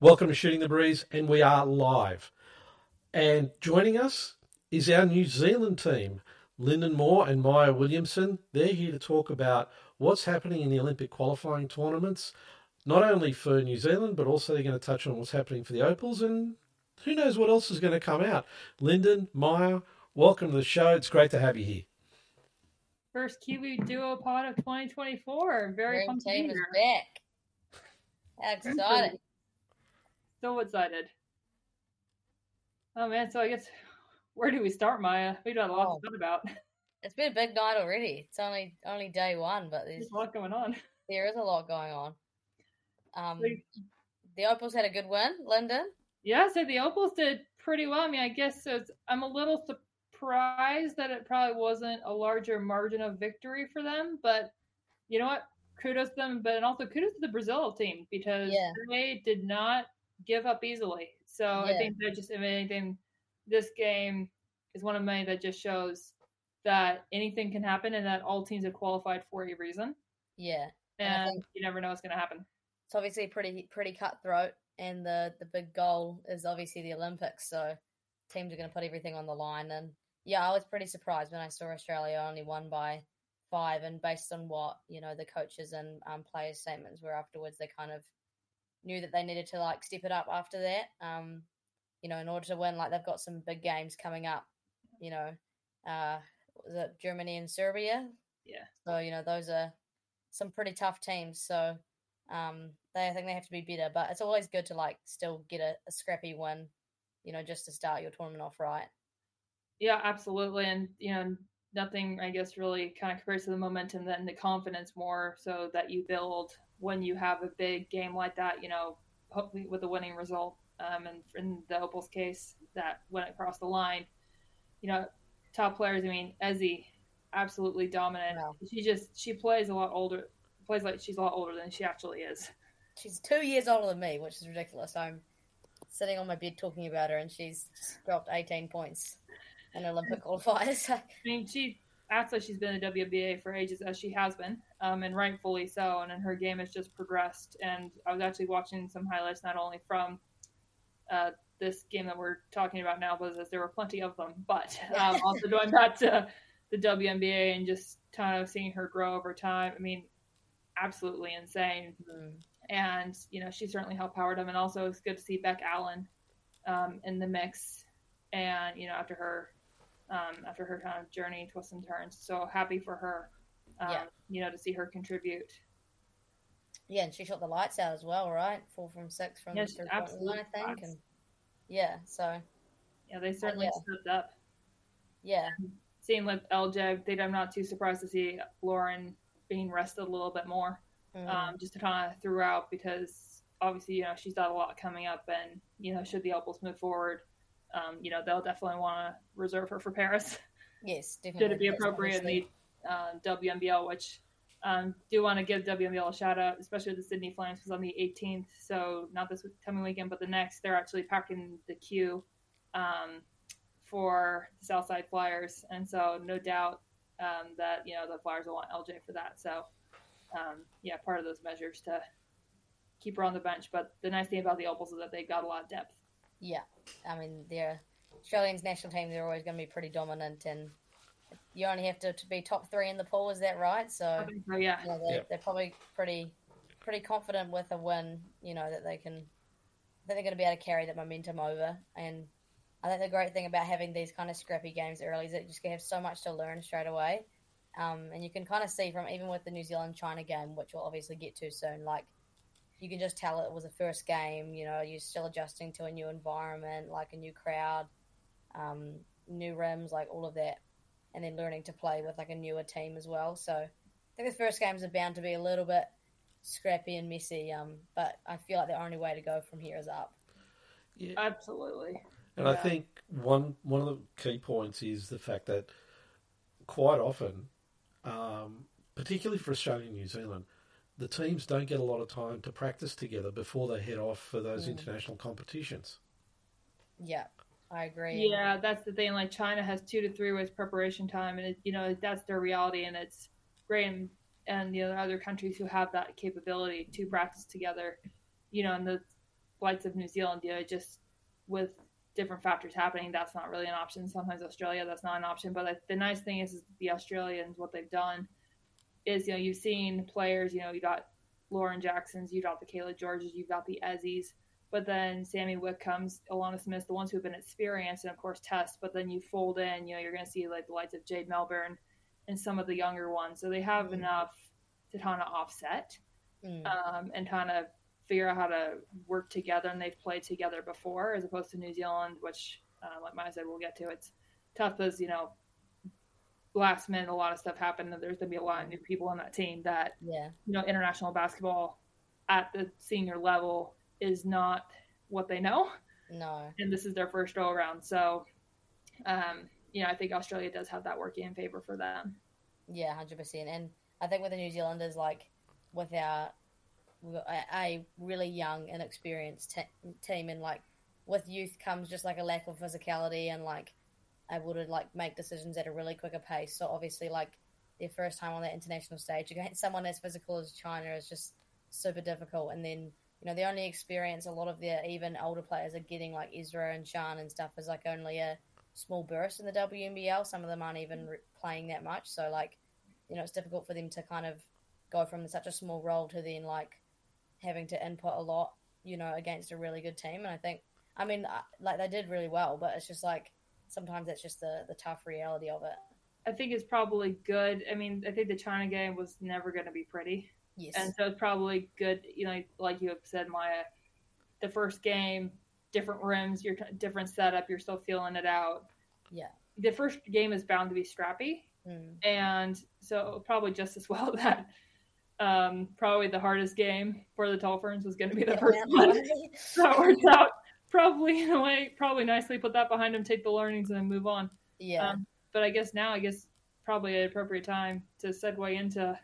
Welcome to Shooting the Breeze, and we are live. And joining us is our New Zealand team, Linden Moore and Maia Williamson. They're here to talk about what's happening in the Olympic qualifying tournaments, not only for New Zealand, but also they're going to touch on what's happening for the Opals and who knows what else is going to come out. Linden, Maia, welcome to the show. It's great to have you here. First Kiwi duo pod of 2024. Very Dream pumped to team be is here. back. How exciting. So excited. Oh man, so I guess where do we start, Maia? We got a lot Oh. to talk about. It's been a big night already. It's only only day one, but there's There's a lot going on. there is a lot going on. Um, the Opals had a good win, Linden. Yeah, so the Opals did pretty well. I mean, I guess it's, I'm a little surprised that it probably wasn't a larger margin of victory for them, but you know what? Kudos to them, but and also kudos to the Brazil team because Yeah. they did not give up easily. So I think that just, if anything, this game is one of many that just shows that anything can happen and that all teams have qualified for a reason. Yeah, And And you never know what's going to happen. it's obviously pretty pretty cutthroat, and the the big goal is obviously the Olympics. So teams are going to put everything on the line. And yeah, I was pretty surprised when I saw Australia only won by five, and based on what you know the coaches and um, players' statements were afterwards, they kind of knew that they needed to like step it up after that. Um, you know, in order to win, like they've got some big games coming up. You know, uh, was it Germany and Serbia? Yeah. So you know those are some pretty tough teams. So um, they I think they have to be better. But it's always good to like still get a, a scrappy win. You know, just to start your tournament off right. Yeah, absolutely. And, you know, nothing, I guess, really kind of compares to the momentum then the confidence more so that you build when you have a big game like that, you know, hopefully with a winning result. Um, and in the Opals case, that went across the line. You know, top players, I mean, Ezzy, absolutely dominant. Wow. She just, she plays a lot older, plays like she's a lot older than she actually is. She's two years older than me, which is ridiculous. I'm sitting on my bed talking about her, and she's dropped 18 points in Olympic qualifiers. I mean, she acts like she's been in the WNBA for ages, as she has been, um, and rightfully so. And then her game has just progressed. And I was actually watching some highlights not only from uh, this game that we're talking about now, but as there were plenty of them, but um, also going back to the WNBA and just kind of seeing her grow over time. I mean, absolutely insane. Mm, And you know, she certainly helped power them. And also, it's good to see Beck Allen um, in the mix. And you know, after her um, after her kind of journey, twists and turns, so happy for her. Um, Yeah. You know, to see her contribute. yeah, and she shot the lights out as well, right? Four from six from three point I think. And yeah, so Yeah, they certainly yeah. stepped up. yeah, Seeing with LJ, they, I'm not too surprised to see Lauren being rested a little bit more. mm, um, just to kind of throughout because obviously you know she's got a lot coming up and you know should the opals move forward um, you know they'll definitely want to reserve her for paris yes, definitely. should it be appropriate in the uh, WNBL which um, do want to give WNBL a shout out especially the Sydney Flames was on the 18th so not this coming weekend but the next they're actually packing the queue um, for the Southside Flyers and so no doubt um, that you know the Flyers will want LJ for that so um, yeah, part of those measures to keep her on the bench. But the nice thing about the Opals is that they've got a lot of depth. Yeah, I mean, they're Australians national team. They're always going to be pretty dominant, and you only have to, to be top three in the pool. Is that right? So so, yeah, yeah, they're, Yeah. they're probably pretty pretty confident with a win. You know that they can. I think they're going to be able to carry that momentum over. And I think the great thing about having these kind of scrappy games early is that you just have so much to learn straight away. Um, and you can kind of see from even with the New Zealand China game, which we'll obviously get to soon, like you can just tell it was a first game. You know, you're still adjusting to a new environment, like a new crowd, um, new rims, like all of that, and then learning to play with like a newer team as well. So I think the first games are bound to be a little bit scrappy and messy. Um, but I feel like the only way to go from here is up. Yeah. absolutely. And I think one one of the key points is the fact that quite often, um, particularly for Australia and New Zealand, the teams don't get a lot of time to practice together before they head off for those Mm. international competitions. Yeah, I agree. Yeah, that's the thing. Like China has two to three weeks preparation time, and it, you know that's their reality, and it's great. And, and the other countries who have that capability to practice together, you know, and the likes of New Zealand, you know, just with different factors happening, that's not really an option. Sometimes Australia, that's not an option. But the nice thing is, is the Australians, what they've done is, you know, you've seen players, you know, you got Lauren Jacksons, you got the Cayla Georges, you've got the Ezzies, but then Sammy Wick comes, Alanna Smith, the ones who've been experienced, and of course Tess. But then you fold in, you know, you're going to see like the likes of Jade Melbourne and some of the younger ones. So they have mm. enough to kind of offset mm. um, and kind of figure out how to work together. And they've played together before, as opposed to New Zealand, which, uh, like Maia said, we'll get to. It's tough as you know. Last minute, a lot of stuff happened, there's going to be a lot of new people on that team. That yeah, you know, international basketball at the senior level is not what they know. No, and this is their first go around. So, um, you know, I think Australia does have that working in favor for them. Yeah, hundred percent. And I think with the New Zealanders, like with our a, really young and experienced te- team, and like with youth comes just like a lack of physicality and like able to like make decisions at a really quicker pace. So obviously, like their first time on that international stage against someone as physical as China is just super difficult. And then you know the only experience a lot of their even older players are getting like Ezra and Shan and stuff is like only a small burst in the WNBL. Some of them aren't even re- playing that much, so like you know it's difficult for them to kind of go from such a small role to then like having to input a lot, you know, against a really good team. And I think, I mean, like they did really well, but it's just like sometimes it's just the the tough reality of it. I think it's probably good. I mean, I think the China game was never going to be pretty. Yes. And so it's probably good, you know, like you have said, Maia, the first game, different rims, your different setup, you're still feeling it out. Yeah. The first game is bound to be scrappy. Mm. And so probably just as well that um, probably the hardest game for the Tall Ferns was going to be the yeah, first one. so it worked out probably in a way, probably nicely put that behind him, take the learnings, and then move on. Yeah. Um, but I guess now, I guess probably an appropriate time to segue into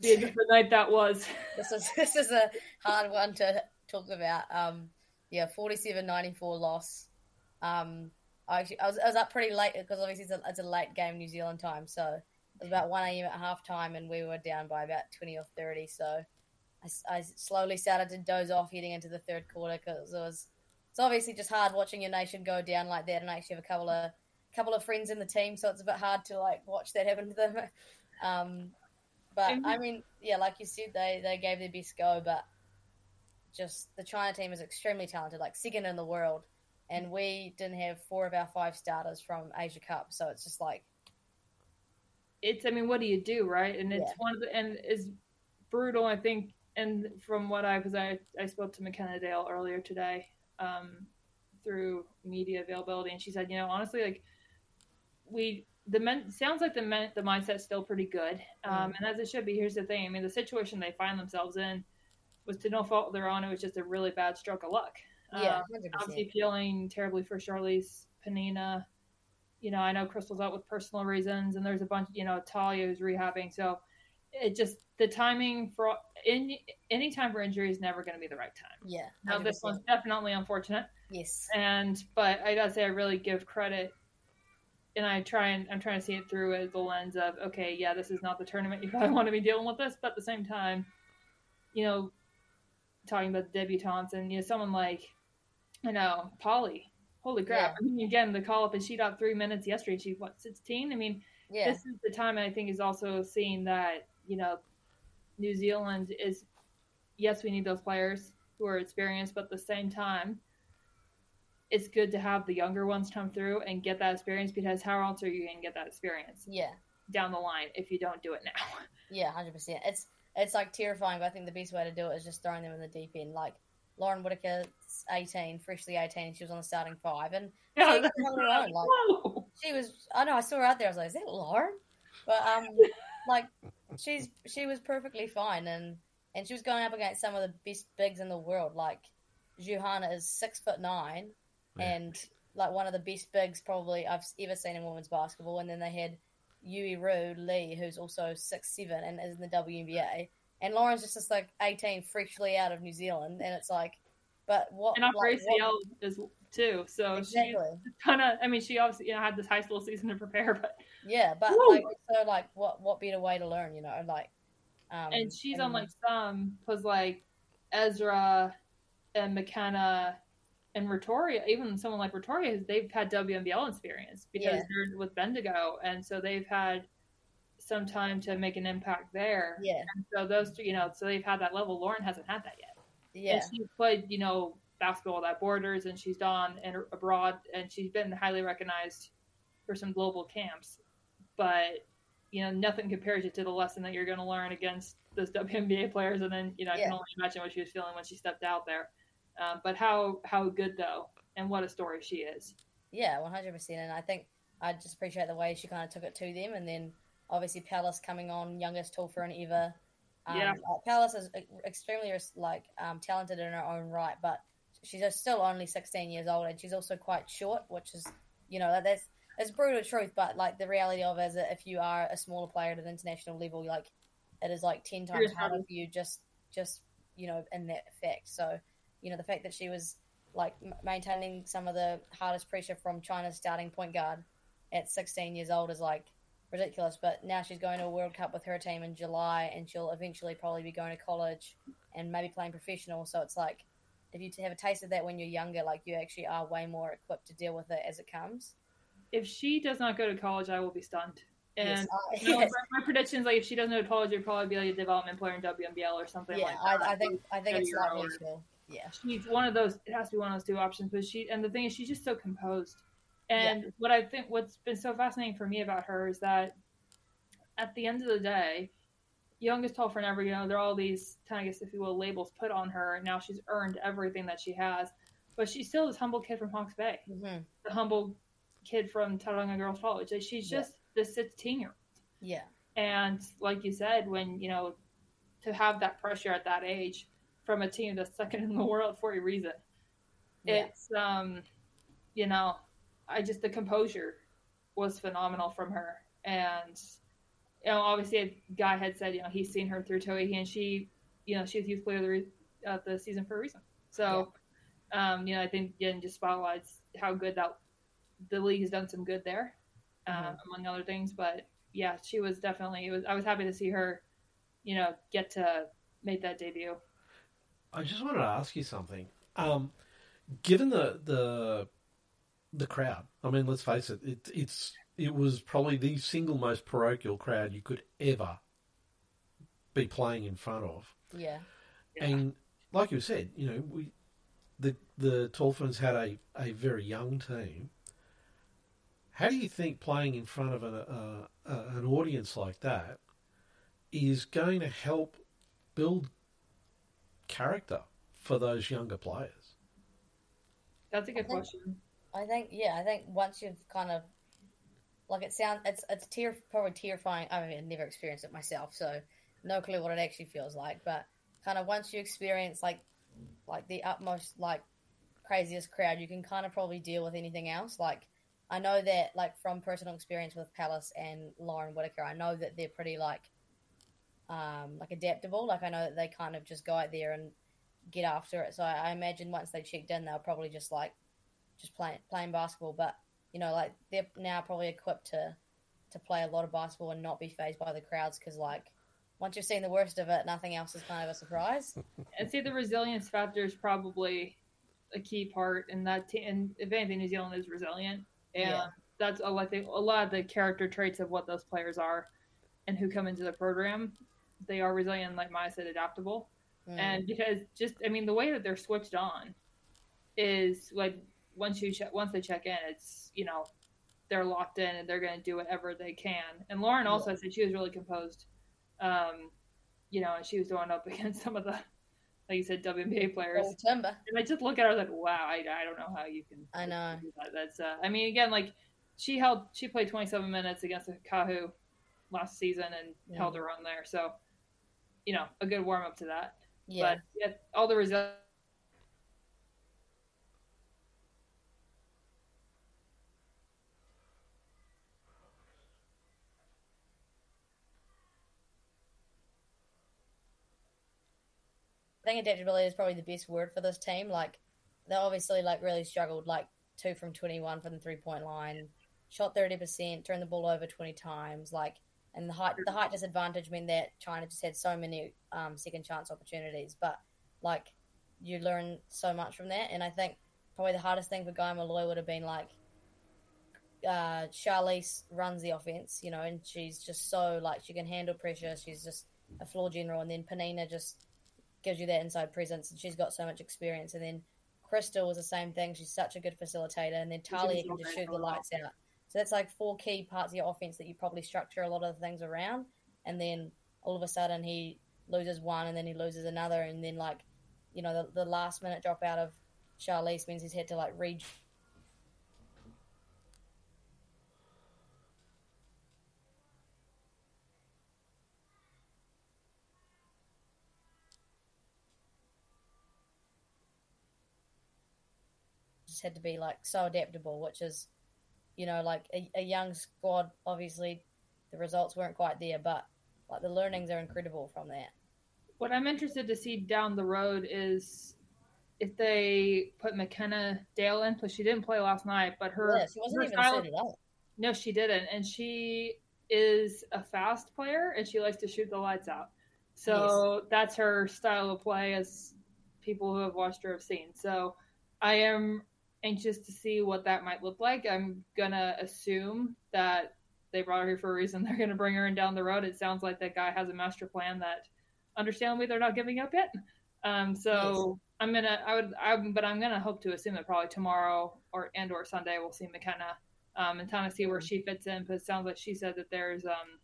the, the night that was. This is this is a hard one to talk about. Um, yeah, 47-94 loss. Um, I actually I was, I was up pretty late because obviously it's a, it's a late game New Zealand time, so it was about 1 a.m. at half time, and we were down by about 20 or 30. So I, I slowly started to doze off heading into the third quarter because it was it's obviously just hard watching your nation go down like that. And I actually have a couple of couple of friends in the team, so it's a bit hard to like watch that happen to them. Um, but I mean, yeah, like you said, they they gave their best go, but just the China team is extremely talented, like second in the world, and we didn't have four of our five starters from Asia Cup, so it's just like it's I mean, what do you do, right? And it's yeah. one of the and is brutal. I think, and from what I because I I spoke to McKenna Dale earlier today um, through media availability, and she said, you know, honestly, like we the men sounds like the men the mindset's still pretty good, um, and as it should be. Here's the thing: I mean, the situation they find themselves in was to no fault of their own. It was just a really bad stroke of luck. Yeah, um, obviously feeling terribly for Charlize Panina you know, I know Crystal's out with personal reasons, and there's a bunch, you know, Talia who's rehabbing. So it just the timing for in any time for injury is never going to be the right time. Yeah. 100%. Now this one's definitely unfortunate. Yes. And but I gotta say I really give credit, and I try and I'm trying to see it through as the lens of okay, yeah, this is not the tournament you probably want to be dealing with this, but at the same time, you know, talking about the debutantes and you know someone like, you know, Polly Holy crap! Yeah. I mean, again, the call up and she got three minutes yesterday. And she's what sixteen. I mean, yeah. this is the time I think is also seeing that you know, New Zealand is yes, we need those players who are experienced, but at the same time, it's good to have the younger ones come through and get that experience because how else are you going to get that experience? Yeah, down the line if you don't do it now. Yeah, hundred percent. It's it's like terrifying, but I think the best way to do it is just throwing them in the deep end. Like Lauren Whitaker's 18, freshly 18, and she was on the starting five. And yeah, she, was like, she was, I know, I saw her out there. I was like, is that Lauren? But, um, like, she's she was perfectly fine. And, and she was going up against some of the best bigs in the world. Like, Johanna is six foot nine yeah. and, like, one of the best bigs probably I've ever seen in women's basketball. And then they had Youri Lee, who's also six seven and is in the WNBA and Lauren's just, just like 18, freshly out of New Zealand, and it's like, but what? And off like, ACL is too, so exactly. she's kind of. I mean, she obviously you know had this high school season to prepare, but yeah, but like, so like, what what better way to learn, you know? Like, um, and she's and, on like some because like Ezra and McKenna and Retoria, even someone like Ratoria, they've had WNBL experience because Yeah. they're with Bendigo, and so they've had some time to make an impact there. Yeah, And so those two, you know, so they've had that level. Lauren hasn't had that yet. yeah, And she's played, you know, basketball at Borders, and she's gone and abroad, and she's been highly recognized for some global camps. But you know, nothing compares you to the lesson that you're going to learn against those WNBA players. And then, you know, I can only imagine what she was feeling when she stepped out there. Um, but how how good though, and what a story she is. yeah, one hundred percent. And I think I just appreciate the way she kind of took it to them, and then obviously Palace coming on, youngest tall for an ever. Um, Yeah. Palace is extremely like um, talented in her own right, but she's still only sixteen years old, and she's also quite short, which is you know that's it's brutal truth, but like the reality of it is that if you are a smaller player at an international level, like it is like ten times harder for you just just you know in that effect. So you know the fact that she was like maintaining some of the hardest pressure from China's starting point guard at 16 years old is like ridiculous. But now she's going to a World Cup with her team in July, and she'll eventually probably be going to college and maybe playing professional. So it's like if you have a taste of that when you're younger, like you actually are way more equipped to deal with it as it comes. If she does not go to college, I will be stunned. And Yes, I- you know, yes. my, my is, like if she doesn't go to college, you'd probably be like a development player in WNBL or something yeah, like that. I, I think I think it's likely Yeah, she's one of those it has to be one of those two options but she and the thing is she's just so composed and what i think what's been so fascinating for me about her is that at the end of the day youngest tall forever you know there are all these kind of, I guess if you will labels put on her and now she's earned everything that she has but she's still this humble kid from Hawke's Bay hmm the humble kid from Tauranga Girls College. Like, She's Yeah. just this 16 year old. yeah, And like you said, when, you know, to have that pressure at that age from a team that's second in the world for a reason, yeah, it's, um, you know, I just, the composure was phenomenal from her. And, you know, obviously a guy had said, you know, he's seen her through Toei and she, you know, she was youth player of the, re- of the season for a reason. So, um, you know, I think again just spotlights how good that the league has done some good there, um, Mhm. among other things. But yeah, she was definitely. It was. I was happy to see her, you know, get to make that debut. I just wanted to ask you something. Um, given the the the crowd, I mean, let's face it, it it's it was probably the single most parochial crowd you could ever be playing in front of. yeah. Yeah. And like you said, you know, we the the Dolphins had a, a very young team. How do you think playing in front of an, uh, uh, an audience like that is going to help build character for those younger players? That's a good I think- question. I think yeah, I think once you've kind of like it sounds it's it's tear probably terrifying. I mean, I've never experienced it myself, so no clue what it actually feels like. But kind of once you experience like like the utmost like craziest crowd, you can kind of probably deal with anything else. Like I know that like from personal experience with Palace and Lauren Whitaker, I know that they're pretty like um like adaptable. Like I know that they kind of just go out there and get after it. So I, I imagine once they checked in, they'll probably just like just playing playing basketball. But you know, like they're now probably equipped to to play a lot of basketball and not be phased by the crowds because like once you've seen the worst of it, nothing else is kind of a surprise. I'd say the resilience factor is probably a key part in that. T- and if anything, New Zealand is resilient, and Yeah. that's a lot. A lot of the character traits of what those players are, and who come into the program, they are resilient. Like Maia said, adaptable. Mm. and because just I mean the way that they're switched on is like once you check once they check in, it's you know they're locked in and they're going to do whatever they can. And Lauren also said she was really composed, um, you know, and she was going up against some of the like you said WNBA players. Timber. And I just look at her like, wow, I, I don't know how you can. I know. that. That's uh, I mean, again, like she held she played 27 minutes against the Kahu last season and Yeah. held her own there. So, you know, a good warm up to that. Yeah. But yeah, all the results. I think adaptability is probably the best word for this team. Like they obviously like really struggled, like two from twenty one from the three point line, shot thirty percent, turned the ball over twenty times, like and the height the height disadvantage meant that China just had so many um, second chance opportunities. But like you learn so much from that. And I think probably the hardest thing for Guy Molloy would have been like uh, Charlize runs the offense, you know, and she's just so like she can handle pressure. She's just a floor general, and then Panina just gives you that inside presence, and she's got so much experience. And then Crystal was the same thing. She's such a good facilitator, and then Talia can just shoot the lights out. So that's like four key parts of your offense that you probably structure a lot of the things around. And then all of a sudden he loses one, and then he loses another, and then like you know the, the last minute drop out of Charlize means he's had to like read had to be like so adaptable, which is, you know, like a, a young squad. Obviously, the results weren't quite there, but like the learnings are incredible from that. What I'm interested to see down the road is if they put McKenna Dale in, because she didn't play last night, but her, yeah, she wasn't her even style, no, she didn't, and she is a fast player and she likes to shoot the lights out. So that's her style of play, as people who have watched her have seen. So I am anxious to see what that might look like. I'm gonna assume that they brought her here for a reason. They're gonna bring her in down the road. It sounds like that guy has a master plan that, understandably, they're not giving up yet. Um, so I'm gonna, I would, I, but I'm gonna hope to assume that probably tomorrow or and or Sunday we'll see McKenna um, and kind of see where she fits in. Because it sounds like she said that there's um,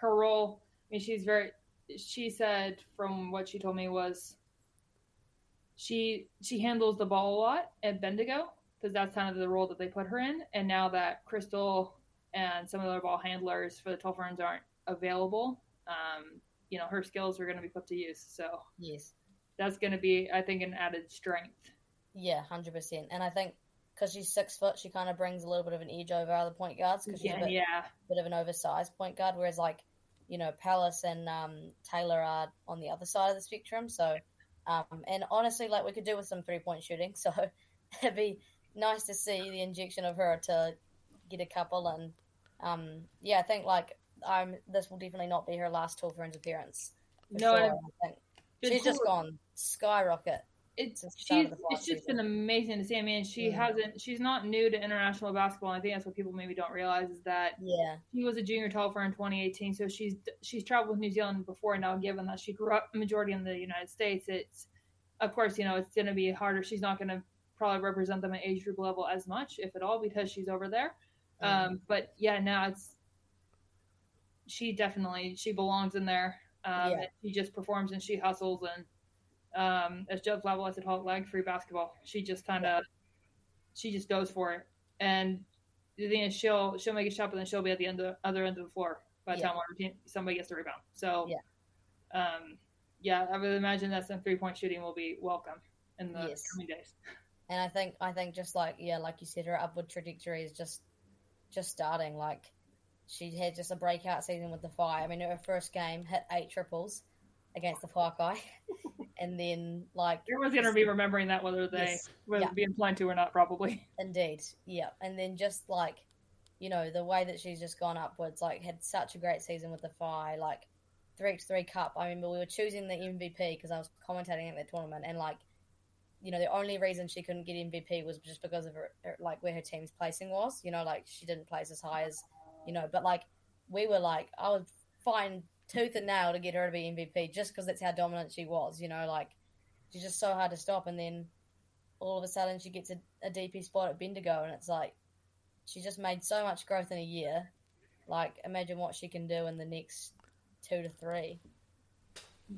her role. I mean, she's very. She said from what she told me was she she handles the ball a lot at Bendigo because that's kind of the role that they put her in. And now that Crystal and some of the other ball handlers for the 12 runs aren't available, um, you know, her skills are going to be put to use. So Yes. that's going to be, I think, an added strength. Yeah, hundred percent. And I think because she's six foot, she kind of brings a little bit of an edge over other point guards because she's a bit, yeah, bit of an oversized point guard. Whereas like, you know, Palace and um, Taylor are on the other side of the spectrum. So, um, and honestly, like we could do with some three point shooting. So it'd be nice to see the injection of her to get a couple. And um, yeah, I think like this will definitely not be her last Tall Ferns appearance. No, sure. I- I think Been she's just gone skyrocket. It's she's of the fall it's just season. been amazing to see. I mean, she Mhm. hasn't. She's not new to international basketball. And I think that's what people maybe don't realize is that Yeah, she was a junior golfer in 2018, so she's she's traveled with New Zealand before now. Given that she grew up majority in the United States, it's of course you know it's going to be harder. She's not going to probably represent them at age group level as much, if at all, because she's over there. Mhm. Um, but yeah, now it's she definitely she belongs in there. Um, Yeah. and she just performs and she hustles and um, as Jeff Level said, "Halt leg free basketball." She just kind of she just goes for it, and the thing is, she'll she'll make a shot, but then she'll be at the end of, other end of the floor by the Yeah. time somebody gets the rebound. So Yeah. um, yeah, I would imagine that some three point shooting will be welcome in the Yes. coming days. And I think I think just like yeah, like you said, her upward trajectory is just just starting. Like she had just a breakout season with the Fire. I mean, her first game hit eight triples against the Waikai, and then like Everyone's going to be remembering that whether they Yes. whether Yeah. being planned to or not, probably. Indeed, yeah. And then just like, you know, the way that she's just gone upwards, like had such a great season with the Fi, like three x three cup. I remember we were choosing the MVP because I was commentating at the tournament, and like, you know, the only reason she couldn't get MVP was just because of her, her like where her team's placing was. You know, like she didn't place as high as, you know, but like we were like, I would find tooth and nail to get her to be MVP just because that's how dominant she was. You know, like she's just so hard to stop, and then all of a sudden she gets a, a DP spot at Bendigo, and it's like she just made so much growth in a year. Like, imagine what she can do in the next two to three.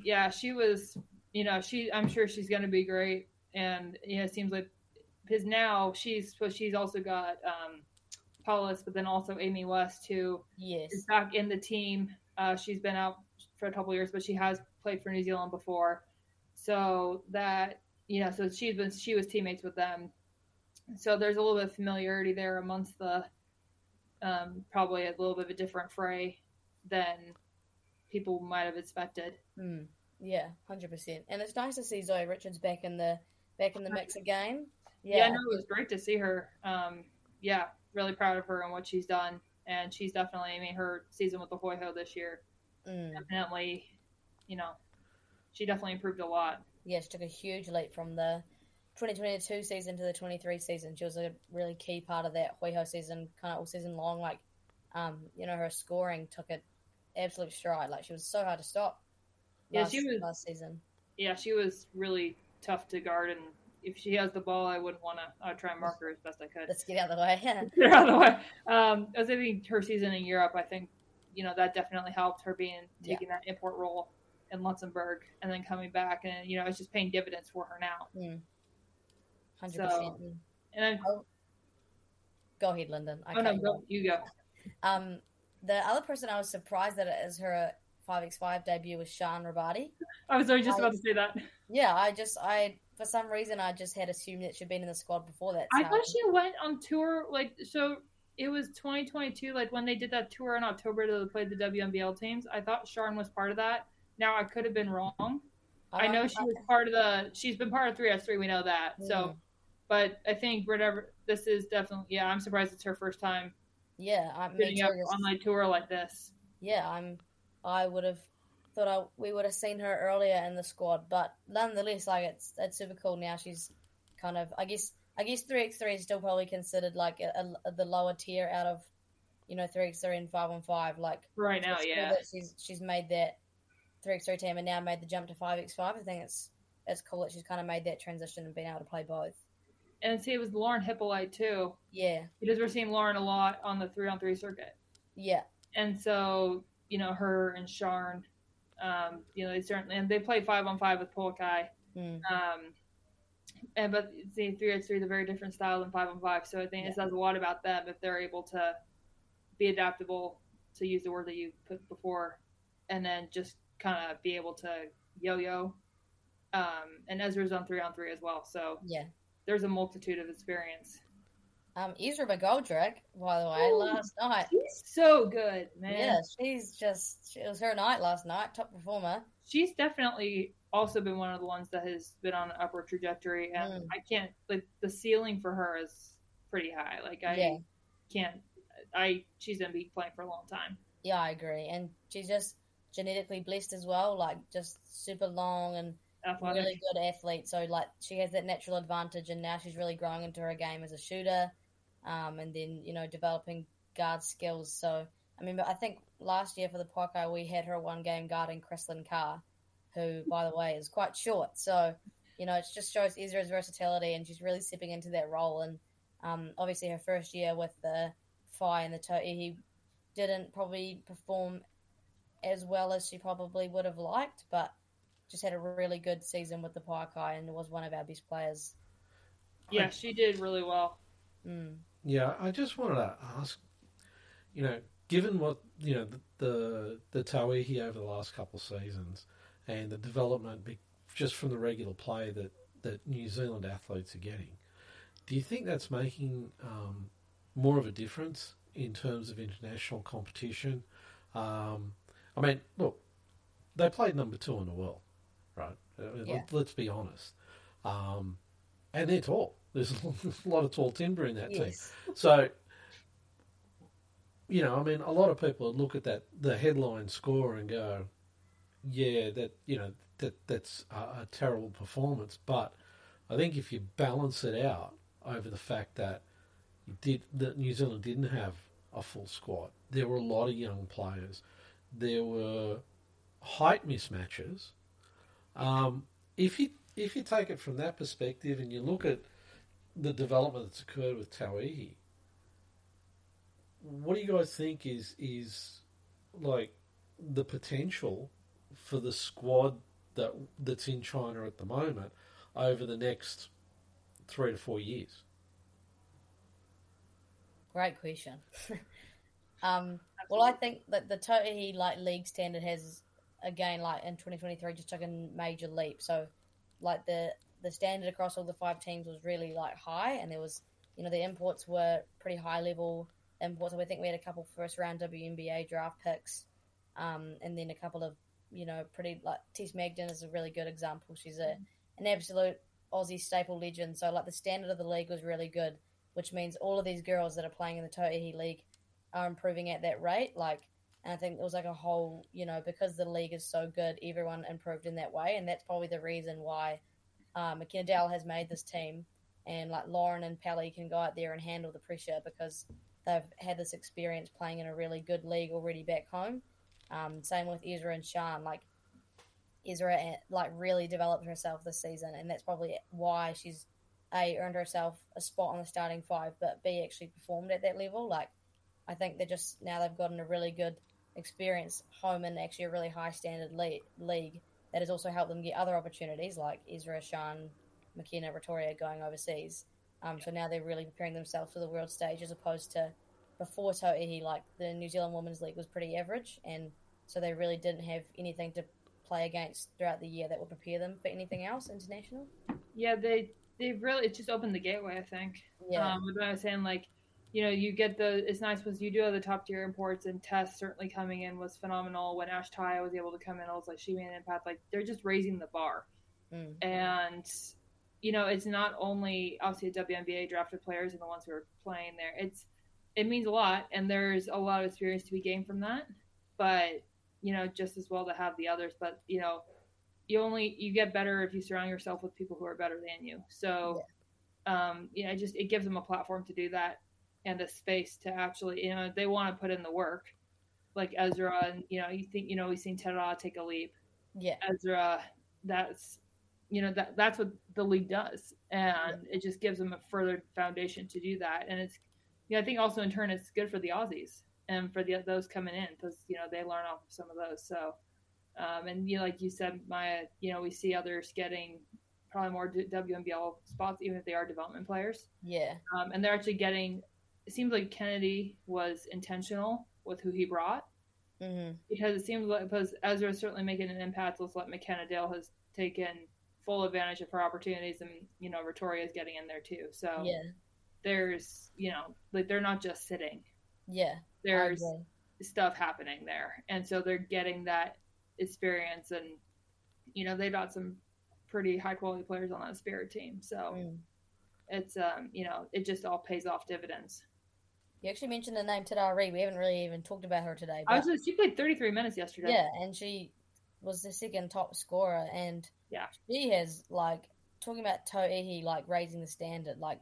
yeah, she was, you know, she. I'm sure she's going to be great, and you know, it seems like because now she's, so she's also got um, Paulus, but then also Amy West who Yes, is back in the team. Uh, she's been out for a couple years, but she has played for New Zealand before, so that you know, so she's been she was teammates with them, so there's a little bit of familiarity there amongst the, um, probably a little bit of a different fray than people might have expected. Hmm. yeah, hundred percent. And it's nice to see Zoe Richards back in the back in the mix again. Yeah, Yeah, no, it was great to see her. Um, yeah, really proud of her and what she's done. And she's definitely, I mean, her season with the Hoiho this year, Mm. definitely, you know, she definitely improved a lot. Yeah, she took a huge leap from the 2022 season to the 23 season. She was a really key part of that Hoiho season, kind of all season long. Like, um, you know, her scoring took it absolute stride. Like, she was so hard to stop. Yeah, last, she was- last season. Yeah, she was really tough to guard, and if she has the ball, I wouldn't want to. I'd try and mark her as best I could. Let's get out of the way. Get out of the way. Um, I think her season in Europe, I think you know that definitely helped her being Yeah. taking that import role in Luxembourg and then coming back, and you know it's just paying dividends for her now. Hundred So- percent. And then, Go ahead, Linden. I oh no, go, you go. Um, the other person I was surprised that it is her five x five debut was Sean Rabati. I was already just I- about to say that. Yeah, I just I for some reason I just had assumed that she'd been in the squad before that. I thought she went on tour like so. It was 2022, like when they did that tour in October to play the WNBL teams. I thought Sharon was part of that. Now I could have been wrong. I know she was part of the. She's been part of three S three. We know that. So, Mm. but I think whatever this is definitely. Yeah, I'm surprised it's her first time yeah, I me getting up on my tour like this. yeah, I'm. I would have thought I, we would have seen her earlier in the squad, but nonetheless, like it's it's super cool now. She's kind of I guess I guess three x three is still probably considered like a, a, the lower tier out of you know three x three and five on five. Like Right now, cool yeah. she's she's made that three x three team and now made the jump to five x five. I think it's it's cool that she's kind of made that transition and been able to play both. And see, it was Lauren Hippolyte too, Yeah, because we're seeing Lauren a lot on the three on three circuit. yeah, and so you know her and Sharn, um, you know they certainly and they play five on five with Pouākai, mm, um, and but the three on three is a very different style than five on five. So I think it says a lot about them if they're able to be adaptable, to use the word that you put before, and then just kind of be able to yo-yo. Um, and Ezra's on three on three as well, so yeah. there's a multitude of experience. Um, Ezra McGoldrick, by the way, Ooh. last night. She's so good, man. Yeah, she's just it was her night last night, top performer. she's definitely also been one of the ones that has been on an upward trajectory and Mm. i can't like the ceiling for her is pretty high like i Yeah. can't i she's gonna be playing for a long time Yeah, I agree, and she's just genetically blessed as well, like just super long and athletic really good athlete. So like she has that natural advantage, and now she's really growing into her game as a shooter, um, and then you know developing guard skills. So I mean, I think last year for the Poco we had her one game guarding Chrislyn Carr, who by the way is quite short. So you know it just shows Ezra's versatility, and she's really stepping into that role. And um, obviously her first year with the Phi and the To'i didn't probably perform as well as she probably would have liked, but just had a really good season with the Pouākai and was one of our best players. yeah she did really well Mm. Yeah, I just wanted to ask, you know, given what you know the the, the Tauihi over the last couple of seasons and the development be, just from the regular play that that New Zealand athletes are getting, do you think that's making um, more of a difference in terms of international competition? Um, I mean, look, they played number two in the world, right? Yeah. let, let's be honest, um, and they're tall. There's a lot of tall timber in that team. So, you know, I mean, a lot of people look at that the headline score and go, "Yeah, that you know that that's a, a terrible performance." But I think if you balance it out over the fact that you did that New Zealand didn't have a full squad, there were a lot of young players, there were height mismatches. Um, if you if you take it from that perspective and you look at the development that's occurred with Tauihi, what do you guys think is is like the potential for the squad that that's in China at the moment over the next three to four years? Great question. um, well, I think that the Tauihi like league standard has again like in 2023 just took a major leap. So like the the standard across all the five teams was really like high, and there was you know the imports were pretty high level imports. I think we had a couple first round WNBA draft picks, um, and then a couple of you know pretty like Tess Madgen is a really good example. She's a an absolute Aussie staple legend. So like the standard of the league was really good which means all of these girls that are playing in the Tauihi League are improving at that rate. Like And I think it was like a whole, you know, because the league is so good, everyone improved in that way, and that's probably the reason why uh, has made this team, and like Lauren and Pally can go out there and handle the pressure because they've had this experience playing in a really good league already back home. Um, same with Ezra and Sean, like Ezra eh, like really developed herself this season, and that's probably why she's a earned herself a spot on the starting five, but b actually performed at that level. Like I think they're just now they've gotten a really good experience home in actually a really high standard le- league that has also helped them get other opportunities like Ezra, Sean, McKenna, Victoria going overseas. Um, so now they're really preparing themselves for the world stage as opposed to before Tauihi, like the New Zealand Women's League was pretty average, and so they really didn't have anything to play against throughout the year that would prepare them for anything else international. Yeah, they they really it just opened the gateway. I think. Yeah. Um, what I was saying, like, you know, you get the it's nice because you do have the top tier imports, and Tess certainly coming in was phenomenal. When Ash Taya was able to come in, I was like, she made an impact. Like they're just raising the bar, Mm. and you know, it's not only obviously WNBA drafted players and the ones who are playing there. It's it means a lot, and there's a lot of experience to be gained from that. But you know, just as well to have the others. But you know, you only you get better if you surround yourself with people who are better than you. So, um, you know, it just it gives them a platform to do that and a space to actually, you know, they want to put in the work. Like Ezra, and you know, you think you know we've seen Tera take a leap. Yeah. Ezra, that's you know that that's what the league does, and it just gives them a further foundation to do that. And it's, you know, I think also in turn it's good for the Aussies and for the those coming in because you know they learn off of some of those. So, um, and you know, like you said, Maia, you know, we see others getting probably more WNBL spots, even if they are development players. Yeah. Um, and they're actually getting. It seems like Kennedy was intentional with who he brought hmm because it seems like because Ezra is certainly making an impact. Looks like McKenna Dale has taken full advantage of her opportunities, and you know Victoria is getting in there too. So Yeah. there's you know like they're not just sitting. Yeah. There's stuff happening there, and so they're getting that experience, and you know they got some pretty high quality players on that Spirit team. So Mm. it's um you know it just all pays off dividends. You actually mentioned the name Tadari. We haven't really even talked about her today. I But she played 33 minutes yesterday. yeah, and she was the second top scorer, and Yeah. she has like talking about Tauihi like raising the standard. Like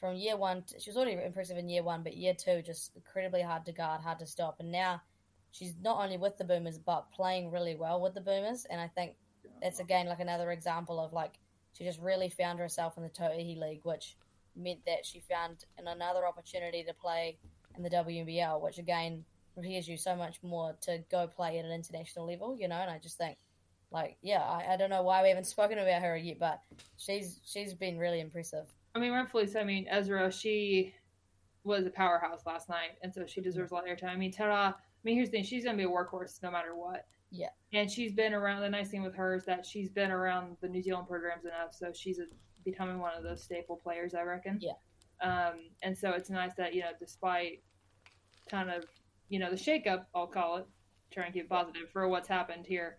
from year one, to, she was already impressive in year one, but year two just incredibly hard to guard, hard to stop, and now she's not only with the Boomers but playing really well with the Boomers, and I think that's again like another example of like she just really found herself in the Tauihi League, which meant that she found another opportunity to play in the WNBL, which again prepares you so much more to go play at an international level, you know. And I just think, like, yeah, I, I don't know why we haven't spoken about her yet, but she's she's been really impressive. I mean, rightfully so. I mean, Ezra, she was a powerhouse last night, and so she deserves a lot of airtime. I mean, Tara, I mean, here's the thing: she's gonna be a workhorse no matter what. Yeah. And she's been around. The nice thing with her is that she's been around the New Zealand programs enough, so she's a, becoming one of those staple players, I reckon. Yeah. Um, and so it's nice that you know, despite kind of you know the shakeup, I'll call it, trying to keep it positive for what's happened here,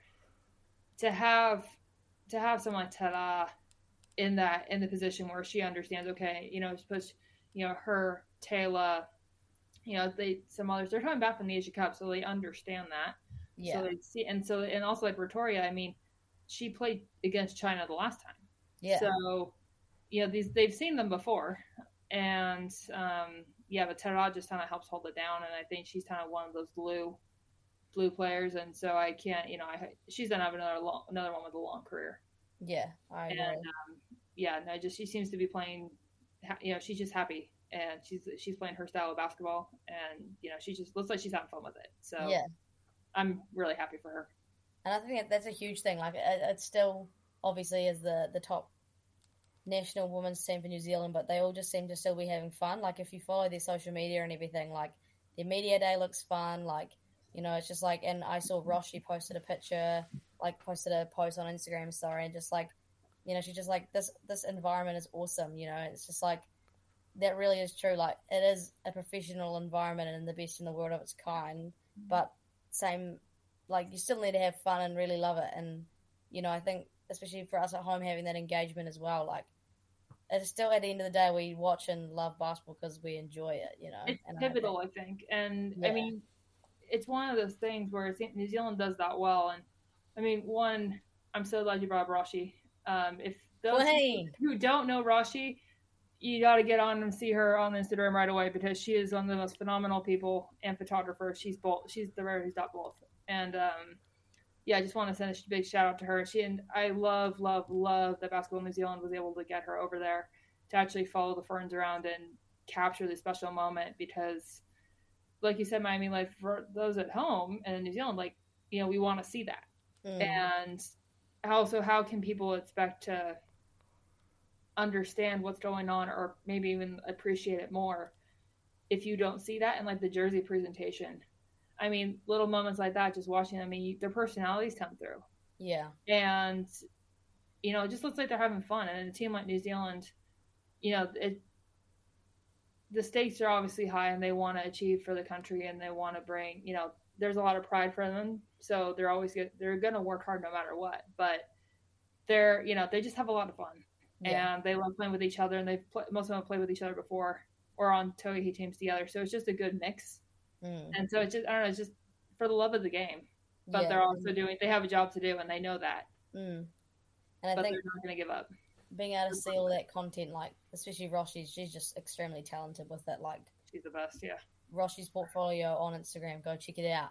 to have to have someone like Tara in that in the position where she understands okay you know supposed you know her Taylor you know they some others they're coming back from the Asia Cup so they understand that. Yeah, so they see and so and also like Victoria I mean she played against China the last time. Yeah, so know these they've seen them before and um yeah but Tara just kind of helps hold it down and I think she's kind of one of those blue blue players and so I can't you know I she's gonna have another long, another one with a long career yeah. I and um, yeah, no, just she seems to be playing. You know, she's just happy, and she's she's playing her style of basketball, and you know, she just looks like she's having fun with it. So yeah, I'm really happy for her. and I think that's a huge thing. Like, it, it's still obviously is the the top national women's team for New Zealand, but they all just seem to still be having fun. Like, if you follow their social media and everything, like their media day looks fun. Like, you know, it's just like, and I saw Ross, she posted a picture, like posted a post on Instagram, sorry, and just like, you know, she's just like, this this environment is awesome. You know, it's just like that really is true. Like, it is a professional environment and the best in the world of its kind, but same, like, you still need to have fun and really love it. And you know, I think especially for us at home having that engagement as well, like. It's still at the end of the day we watch and love basketball because we enjoy it, you know. It's and I think- pivotal, I think, and Yeah. I mean, it's one of those things where New Zealand does that well. And I mean, one, I'm so glad you brought up Roshi. Um, if those Queen. who don't know Roshi, you got to get on and see her on Instagram right away because she is one of the most phenomenal people and photographers. She's both. She's the rare who's got both. And um, yeah, I just want to send a big shout out to her. She and I love, love, love that Basketball New Zealand was able to get her over there to actually follow the ferns around and capture the special moment because, like you said, Miami, like for those at home and in New Zealand, like you know, we want to see that. Mm. And also, how can people expect to understand what's going on or maybe even appreciate it more if you don't see that in like the jersey presentation? I mean, little moments like that, just watching them, I mean, their personalities come through. Yeah. And, you know, it just looks like they're having fun. And a team like New Zealand, you know, it, the stakes are obviously high and they want to achieve for the country and they want to bring, you know, there's a lot of pride for them. So they're always good. They're going to work hard no matter what. But they're, you know, they just have a lot of fun. Yeah. And they love playing with each other. And they've, play, most of them have played with each other before or on Tauihi teams together. So it's just a good mix. Mm. And so it's just, I don't know, it's just for the love of the game. But Yeah. they're also doing, they have a job to do and they know that. Mm. And I But think they're not going to give up. being able to see all that content, like especially Roshi, she's just extremely talented with it. Like She's the best. Yeah. Roshi's portfolio on Instagram, go check it out.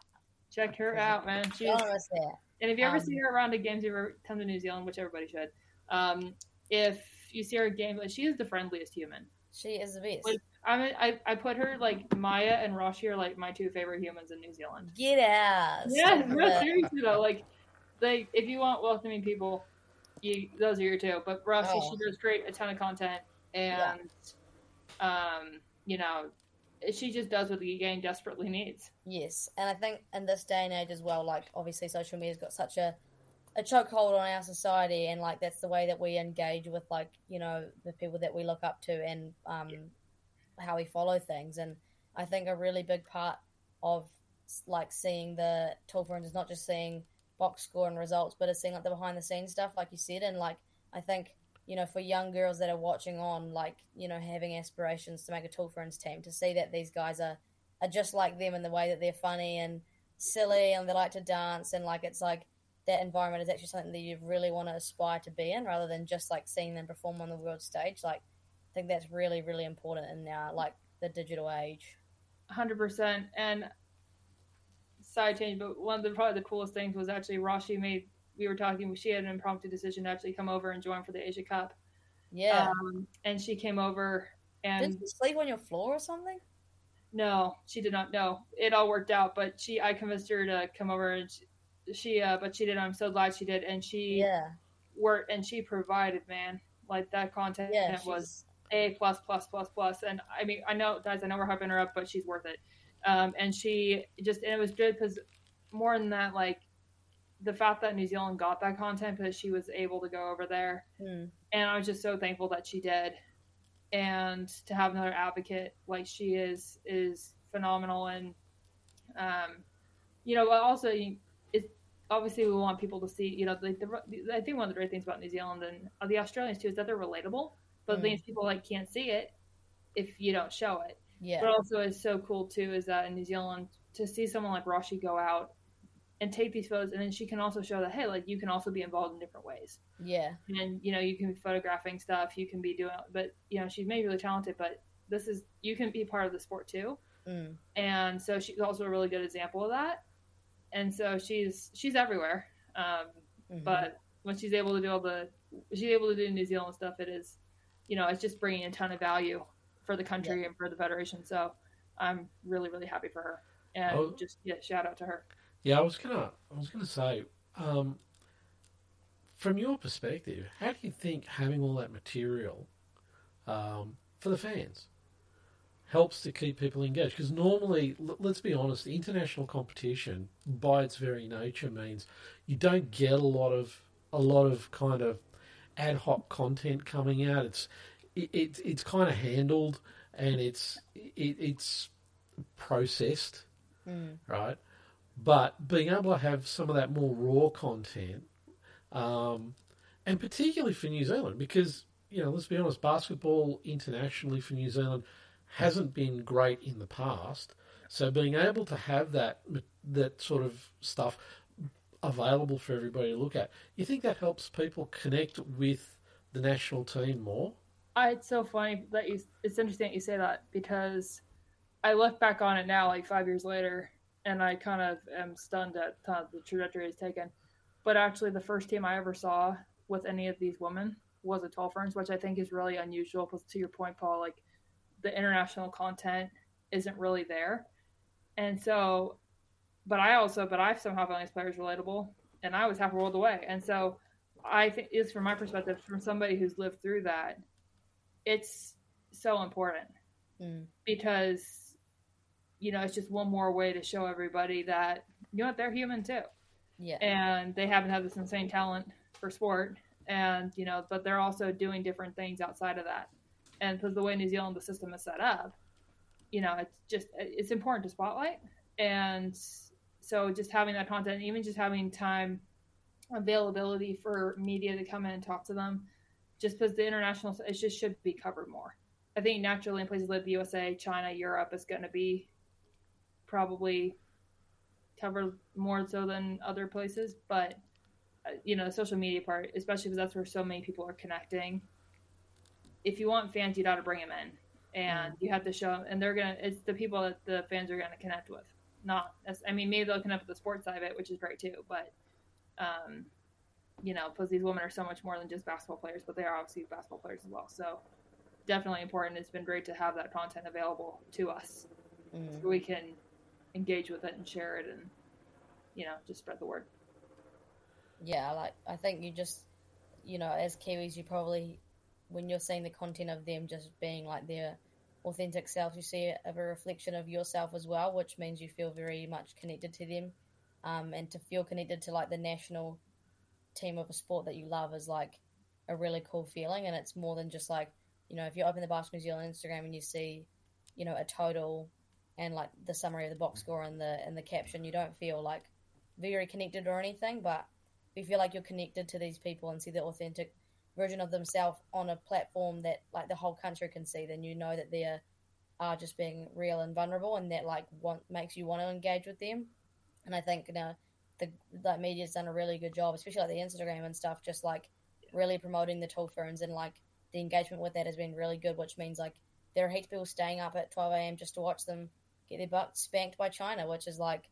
Check her out, man. She's, Don't miss that. and if you ever um, see her around at games, you ever come to New Zealand, which everybody should. Um, if you see her at games, she is the friendliest human. She is the best. Like, I mean, I, I put her like Maia and Roshi are like my two favorite humans in New Zealand. Get out. Yeah, no, seriously though, like, they if you want welcoming people, you those are your two. But Roshi, Oh. she does create a ton of content, and um, you know, she just does what the game desperately needs. Yes, and I think in this day and age as well, like obviously social media's got such a a chokehold on our society, and like that's the way that we engage with like you know the people that we look up to and um how we follow things. And I think a really big part of like seeing the Tall Ferns is not just seeing box score and results, but it's seeing like the behind the scenes stuff, like you said. And like I think you know for young girls that are watching on, like you know having aspirations to make a Tall Ferns team, to see that these guys are are just like them in the way that they're funny and silly and they like to dance and like it's like that environment is actually something that you really want to aspire to be in rather than just like seeing them perform on the world stage like i think that's really really important in now like the digital age hundred percent. And side change, but one of the probably the coolest things was actually Roshi made. We were talking. She had an impromptu decision to actually come over and join for the Asia Cup. yeah Um, and she came over, and did you sleep on your floor or something no, she did not. know. it all worked out. But she, I convinced her to come over, and she, she uh, but she did. I'm so glad she did, and she yeah worked and she provided. Man, like that content yeah was a plus plus plus plus. And i mean i know guys i know we're hyping her up but she's worth it. Um, and she just and it was good because more than that like the fact that new zealand got that content because she was able to go over there. Hmm. and i was just so thankful that she did. And to have another advocate like she is is phenomenal. And um you know but also it's obviously we want people to see you know the, the, i think one of the great things about new zealand and the australians too is that they're relatable but Mm. things people like can't see it if you don't show it yeah but also is so cool too is that in new zealand to see someone like Roshi go out and take these photos and then she can also show that hey like you can also be involved in different ways yeah and you know you can be photographing stuff you can be doing but you know she's maybe really talented but this is you can be part of the sport too mm. and so she's also a really good example of that and so she's she's everywhere um, Mhm. but when she's able to do all the she's able to do new zealand stuff it is you know it's just bringing a ton of value for the country and for the federation so i'm really really happy for her and Oh. just yeah shout out to her Yeah, I was gonna, I was gonna say, um, from your perspective, how do you think having all that material um, for the fans helps to keep people engaged? Because normally, l- let's be honest, international competition, by its very nature, means you don't get a lot of a lot of kind of ad hoc content coming out. It's it, it it's kind of handled and it's it, it's processed Mm. right? But being able to have some of that more raw content, um, and particularly for New Zealand, because you know, let's be honest, basketball internationally for New Zealand hasn't been great in the past. So being able to have that that sort of stuff available for everybody to look at, you think that helps people connect with the national team more? Uh, it's so funny that you. It's interesting that you say that because I look back on it now, like five years later, and I kind of am stunned at the trajectory it's taken. But actually, the first team I ever saw with any of these women was a Ferns, which I think is really unusual. Because to your point, Paul, like the international content isn't really there, and so. But I also, but I somehow found these players relatable, and I was half a world away, and so I think is from my perspective, from somebody who's lived through that, it's so important. Mm. because you know it's just one more way to show everybody that you know what they're human too. Yeah. and they haven't had this insane talent for sport and you know but they're also doing different things outside of that. And because the way new zealand the system is set up you know it's just it's important to spotlight. And so just having that content even just having time availability for media to come in and talk to them just because the international it just should be covered more. I think naturally in places like the usa china europe is going to be probably covered more so than other places but uh, you know the social media part especially because that's where so many people are connecting. If you want fans you got to bring them in and you have to show them and they're gonna it's the people that the fans are gonna connect with not as i mean maybe they'll connect with the sports side of it which is great too but um you know because these women are so much more than just basketball players but they are obviously basketball players as well. So definitely important. It's been great to have that content available to us. Mm. so we can engage with it and share it and you know just spread the word. Yeah, I like I think you just, you know, as Kiwis, you probably, when you're seeing the content of them just being like their authentic self, you see it of a reflection of yourself as well, which means you feel very much connected to them, um, and to feel connected to like the national team of a sport that you love is like a really cool feeling, and it's more than just like, you know, if you open the Basketball New Zealand Instagram and you see, you know, a total and like the summary of the box score and the and the caption, you don't feel like very connected or anything, but you feel like you're connected to these people and see the authentic version of themselves on a platform that like the whole country can see, then you know that they are, are just being real and vulnerable, and that like want, makes you want to engage with them. And I think you know the like media's done a really good job, especially like the Instagram and stuff, just like really promoting the tall ferns and like the engagement with that has been really good, which means like there are heaps of people staying up at 12 a.m. just to watch them get their butt spanked by China, which is like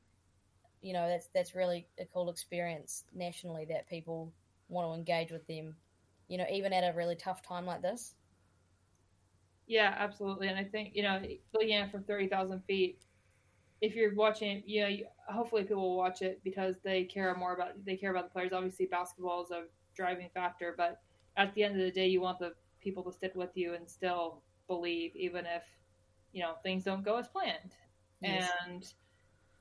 you know that's that's really a cool experience nationally that people want to engage with them you know even at a really tough time like this Yeah, absolutely. And I think, you know, looking at it from 30,000 feet, if you're watching, you know, you, hopefully people will watch it because they care more about, they care about the players. Obviously, basketball is a driving factor, but at the end of the day, you want the people to stick with you and still believe, even if, you know, things don't go as planned. Yes. And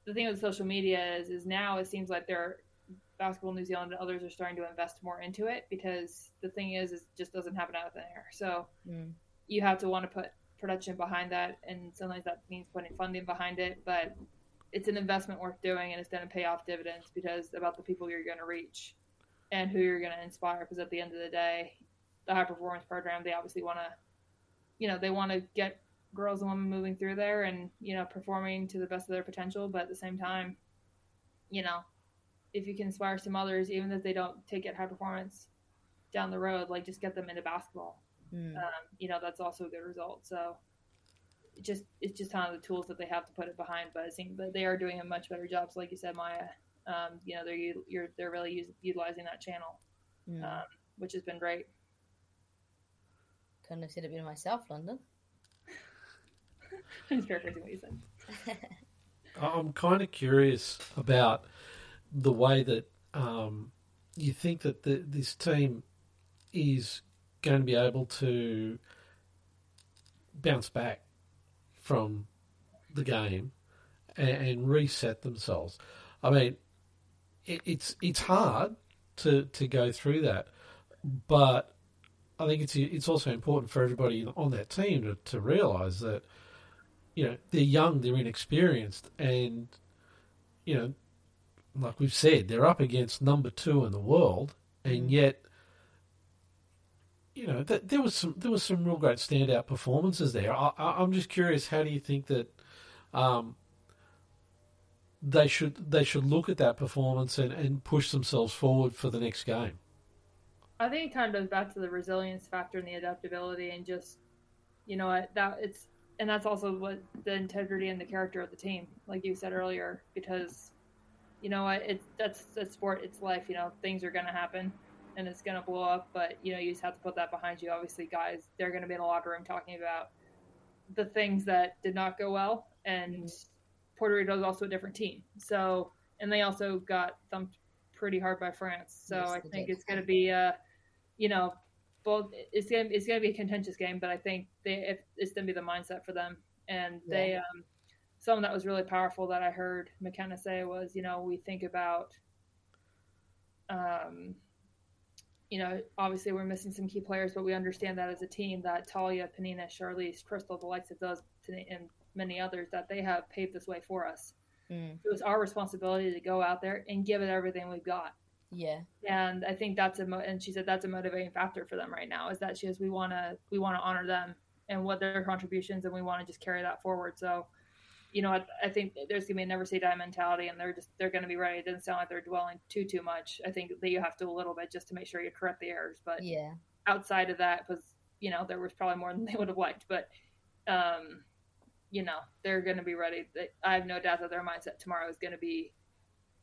the thing with social media is, is now it seems like they're, Basketball New Zealand and others are starting to invest more into it because the thing is, is it just doesn't happen out of thin air. So, mm. you have to want to put production behind that and sometimes that means putting funding behind it but it's an investment worth doing and it's going to pay off dividends because about the people you're going to reach and who you're going to inspire because at the end of the day the high performance program they obviously want to you know they want to get girls and women moving through there and you know performing to the best of their potential but at the same time you know if you can inspire some others even if they don't take it high performance down the road like just get them into basketball Mm. um, you know that's also a good result. So it just it's just kind of the tools that they have to put it behind. Buzzing, but it seems that they are doing a much better job. So like you said, Maia, um, you know they're you're they're really use, utilizing that channel, Mm. um, which has been great. couldn't have said it better myself Linden I'm just paraphrasing what you said. I'm kind of curious about the way that um, you think that the, this team is going to be able to bounce back from the game and, and reset themselves. I mean, it, it's it's hard to to go through that, but I think it's it's also important for everybody on that team to, to realise that you know they're young, they're inexperienced, and you know, like we've said, they're up against number two in the world, and yet, you know, th- there was some there was some real great standout performances there. I, I'm just curious, how do you think that um, they should they should look at that performance and, and push themselves forward for the next game. I think it kind of goes back to the resilience factor and the adaptability and just you know that it's and that's also what the integrity and the character of the team, like you said earlier, because you know what it's that's that's sport, it's life. You know things are gonna happen and it's gonna blow up, but you know you just have to put that behind you. Obviously, guys, they're gonna be in the locker room talking about the things that did not go well, and Puerto Rico is also a different team. So and they also got thumped pretty hard by France. So Yes, I think did. it's gonna be uh you know both it's gonna it's gonna be a contentious game, but I think they if it's gonna be the mindset for them, and they um, something that was really powerful that I heard McKenna say was you know we think about um you know obviously we're missing some key players, but we understand that as a team that Talia, Penina, Charlisse, Krystal, the likes of those, and many others that they have paved this way for us. Mm, It was our responsibility to go out there and give it everything we've got yeah, and I think that's a mo- and she said that's a motivating factor for them right now is that she says we want to we want to honor them and what their contributions and we want to just carry that forward. So, you know, I, I think there's gonna be a never say die mentality and they're just they're gonna be ready. It doesn't sound like they're dwelling too too much. I think that you have to a little bit just to make sure you correct the errors. But yeah, outside of that, because you know there was probably more than they would have liked, but um, you know they're gonna be ready. I have no doubt that their mindset tomorrow is gonna be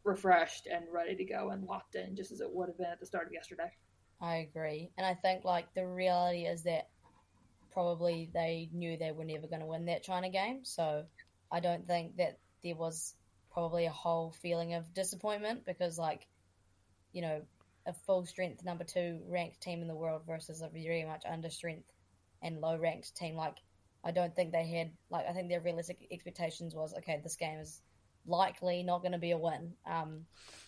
refreshed and ready to go and locked in, just as it would have been at the start of yesterday. I agree. And I think like the reality is that probably they knew they were never going to win that China game. So I don't think that there was probably a whole feeling of disappointment because like, you know, a full strength number two ranked team in the world versus a very much under strength and low ranked team. Like, I don't think they had like I think their realistic expectations was okay, this game is likely not going to be a win. Um,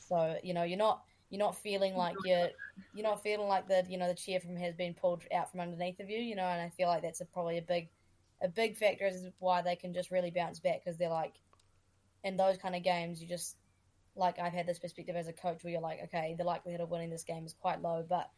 so you know, you're not you're not feeling like you're you're not feeling like the you know the chair from has been pulled out from underneath of you. You know, and I feel like that's a, probably a big a big factor is why they can just really bounce back because they're like in those kind of games you just like I've had this perspective as a coach where you're like okay the likelihood of winning this game is quite low but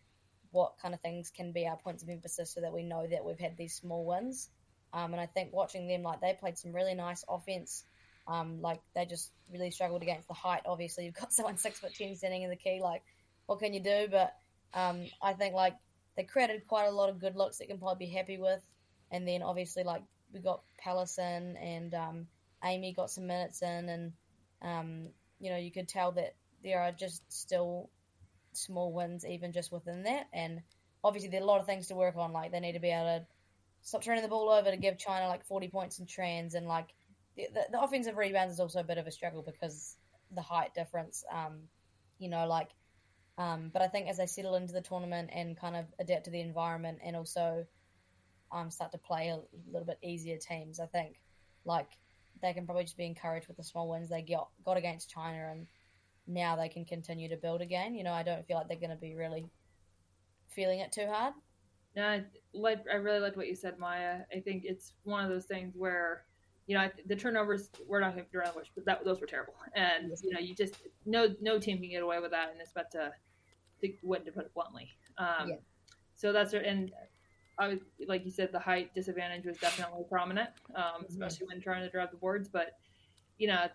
what kind of things can be our points of emphasis so that we know that we've had these small wins? Um, and I think watching them like they played some really nice offense. Um, like they just really struggled against the height obviously. You've got someone six foot ten standing in the key like what can you do? But um, I think like they created quite a lot of good looks that can probably be happy with and then obviously like we got Pallison and um, Amy got some minutes in, and um, you know you could tell that there are just still small wins even just within that, and obviously there are a lot of things to work on. Like they need to be able to stop turning the ball over to give China like forty points in trans, and like the, the, the offensive rebounds is also a bit of a struggle because the height difference. Um, you know, like. Um, but I think as they settle into the tournament and kind of adapt to the environment, and also um, start to play a little bit easier teams. I think like they can probably just be encouraged with the small wins they got got against China, and now they can continue to build again. You know, I don't feel like they're going to be really feeling it too hard. No, I like I really liked what you said, Maia. I think it's one of those things where, you know, the turnovers we're not going to around which, but that those were terrible, and you know, you just no no team can get away with that, and it's about to to win to put it bluntly. Um, Yeah. So that's and I was like you said, the height disadvantage was definitely prominent, um, Mhm. especially when trying to drive the boards. But you know,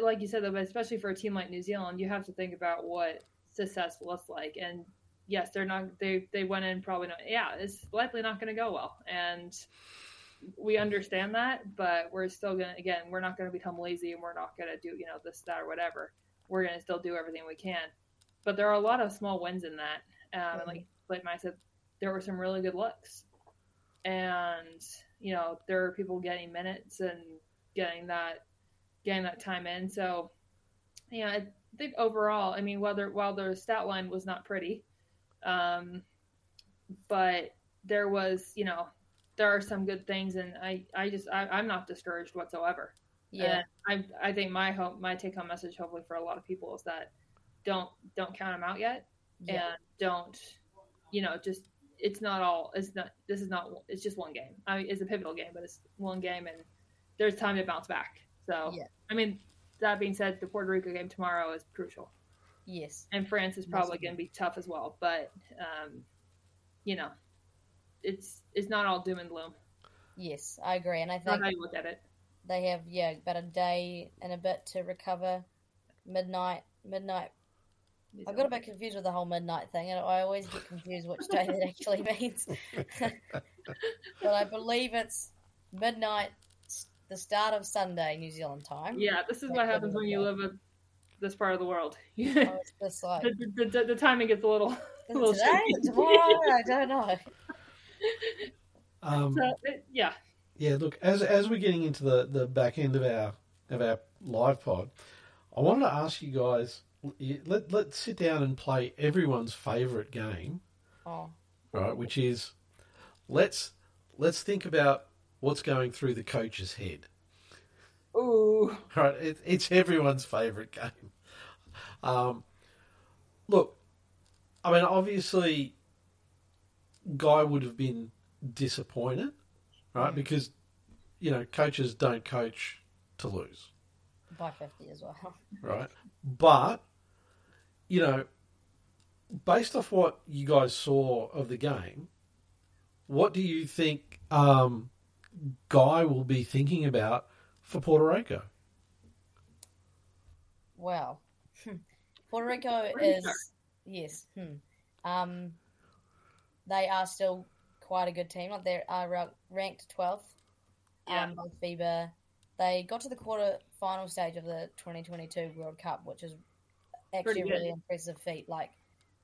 like you said, though, but especially for a team like New Zealand, you have to think about what success looks like. And yes, they're not. They they went in probably not. Yeah, it's likely not going to go well, and we understand that. But we're still gonna. Again, we're not going to become lazy, and we're not going to do you know this that or whatever. We're going to still do everything we can. But there are a lot of small wins in that. Um, and like like Mike said, there were some really good looks, and you know there are people getting minutes and getting that getting that time in. So, yeah, I think overall, I mean, whether while the stat line was not pretty, um, but there was, you know, there are some good things, and I, I just, I, I'm not discouraged whatsoever. Yeah, And I, I think my hope, my take home message, hopefully for a lot of people, is that don't, don't count them out yet, yeah, and don't, you know, just. It's not all. It's not. This is not. It's just one game. I mean, it's a pivotal game, but it's one game, and there's time to bounce back. So, Yeah. I mean, that being said, the Puerto Rico game tomorrow is crucial, yes, and France is probably going to be tough as well. But, um, you know, it's it's not all doom and gloom. yes. I agree, and I think how you look at it. they have yeah about a day and a bit to recover. Midnight, midnight. I got a bit confused with the whole midnight thing, and I always get confused which day that actually means. but I believe it's midnight, the start of Sunday, New Zealand time. Yeah, this is what happens when you live in this part of the world. I the, just like, the, the, the timing gets a little. is little today? shaky. Is it tomorrow? I don't know. Um, So, it, yeah, Yeah, look, as as we're getting into the, the back end of our of our live pod, I wanted to ask you guys let let's sit down and play everyone's favourite game, Oh, right? Which is let's let's think about what's going through the coach's head. ooh, Right, it, it's everyone's favourite game. Um, look, I mean, obviously, Guy would have been disappointed, right? Because you know, coaches don't coach to lose, by 50 as well. right? But you know, based off what you guys saw of the game, what do you think um, Guy will be thinking about for Puerto Rico? Wow. Puerto Rico is. start? yes. Hmm. Um, they are still quite a good team. Like they are ranked twelfth. Yeah. Um, by FIBA. They got to the quarter final stage of the 2022 World Cup, which is actually a really impressive feat. Like,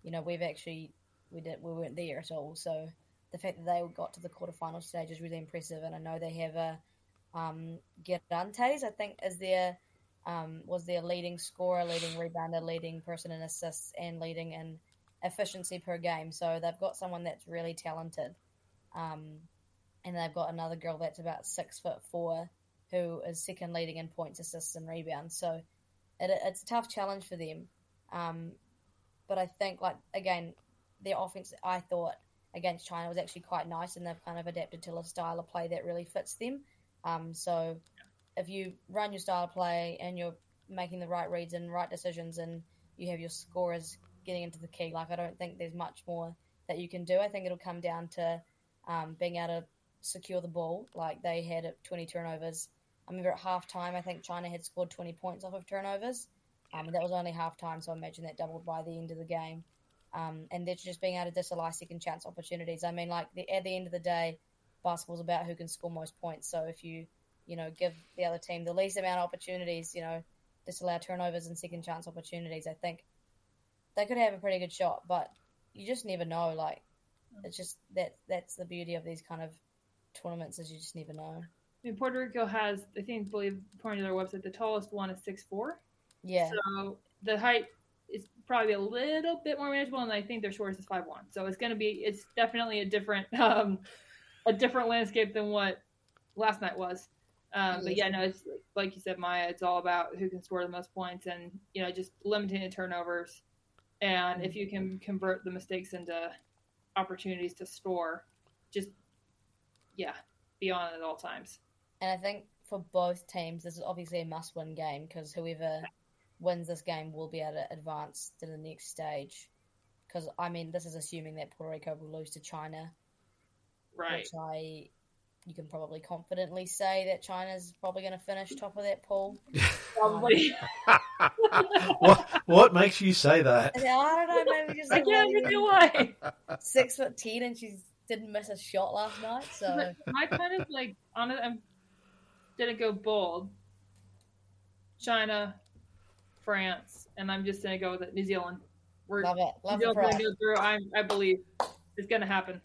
you know, we've actually we did we weren't there at all, so the fact that they got to the quarterfinal stage is really impressive. And I know they have a um, Guirantes, I think, is their um, was their leading scorer, leading rebounder, leading person in assists, and leading in efficiency per game. So they've got someone that's really talented. Um, and they've got another girl that's about six foot four who is second leading in points, assists, and rebounds. So it, it's a tough challenge for them. Um, but I think, like, again, their offense, I thought, against China was actually quite nice, and they've kind of adapted to a style of play that really fits them. Um, so if you run your style of play and you're making the right reads and right decisions and you have your scorers getting into the key, like I don't think there's much more that you can do. I think it'll come down to um, being able to secure the ball. Like they had 20 turnovers. I remember at halftime, I think China had scored 20 points off of turnovers. Um, that was only halftime, so I imagine that doubled by the end of the game. Um, and they're just being able to disallow second chance opportunities. I mean, like the, at the end of the day, basketball's about who can score most points. So if you, you know, give the other team the least amount of opportunities, you know, disallow turnovers and second chance opportunities, I think they could have a pretty good shot. But you just never know. Like it's just that that's the beauty of these kind of tournaments is you just never know. I mean, Puerto Rico has, I think, believe according to their website, the tallest one is six four. Yeah, So the height is probably a little bit more manageable, and I think their shortest is five one. So it's going to be, it's definitely a different, um, a different landscape than what last night was. Um, but yeah, no, it's like you said, Maia. It's all about who can score the most points, and you know, just limiting the turnovers. And if you can convert the mistakes into opportunities to score, just yeah, be on it at all times. And I think for both teams, this is obviously a must-win game because whoever wins this game will be able to advance to the next stage. Because I mean, this is assuming that Puerto Rico will lose to China, Right. which I you can probably confidently say that China's probably going to finish top of that pool. Probably. what what makes you say that? And I don't know, maybe just I the can't lady think why. six foot ten and she didn't miss a shot last night. So But my kind of like on it, I'm gonna go bold. China, France, and I'm just gonna go with it. New Zealand. We're love it, love New Zealand's gonna go through. I I believe it's gonna happen.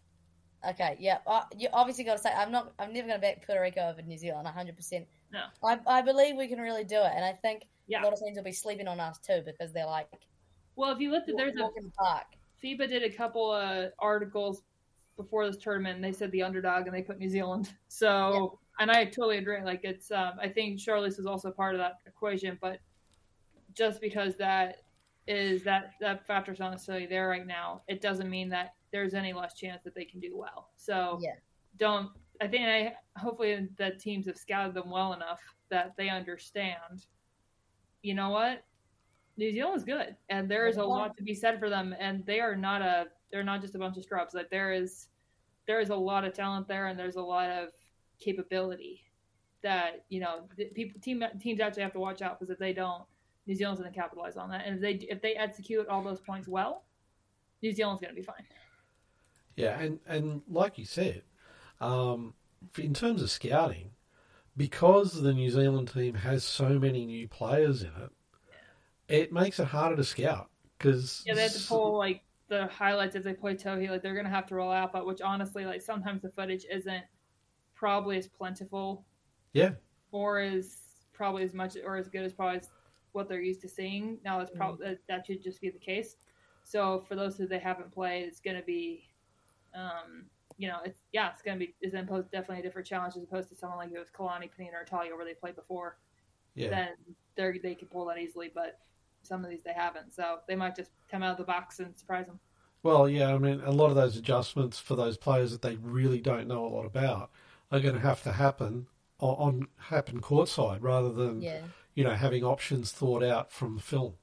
Okay, yeah. Uh, you obviously got to say, I'm not. I'm never going to back Puerto Rico over New Zealand. 100. percent No. I I believe we can really do it, and I think Yeah. a lot of teams will be sleeping on us too because they're like Well, if you looked at there's a the park. FIBA did a couple of articles before this tournament. and They said the underdog, and they put New Zealand. So, and I totally agree. Like it's, um, I think Charlotte is also part of that equation, but just because that is that that factor's not necessarily there right now, it doesn't mean that there's any less chance that they can do well. So, Yeah. don't. I think I hopefully the teams have scouted them well enough that they understand. You know what? New Zealand's good, and there is a lot to be said for them. And they are not a they're not just a bunch of scrubs. Like there is there is a lot of talent there, and there's a lot of capability. that you know the people team teams actually have to watch out because if they don't, New Zealand's going to capitalize on that, and if they if they execute all those points well, New Zealand's going to be fine. Yeah, and and like you said, um, in terms of scouting, because the New Zealand team has so many new players in it, it makes it harder to scout because Yeah, they have to pull like the highlights as they play Tauihi. Like they're going to have to roll out, but which honestly, like sometimes the footage isn't probably as plentiful yeah, or as probably as much or as good as probably as what they're used to seeing. Now that's probably that, that should just be the case. So for those who they haven't played, it's going to be, um, you know, it's yeah, it's going to be is imposed definitely a different challenge as opposed to someone like it was Kalani, Penina, or Talia where they played before. yeah, Then they they can pull that easily, but some of these they haven't. So they might just come out of the box and surprise them. Well, yeah, I mean, a lot of those adjustments for those players that they really don't know a lot about are going to have to happen on, on happen courtside rather than Yeah. you know having options thought out from the film.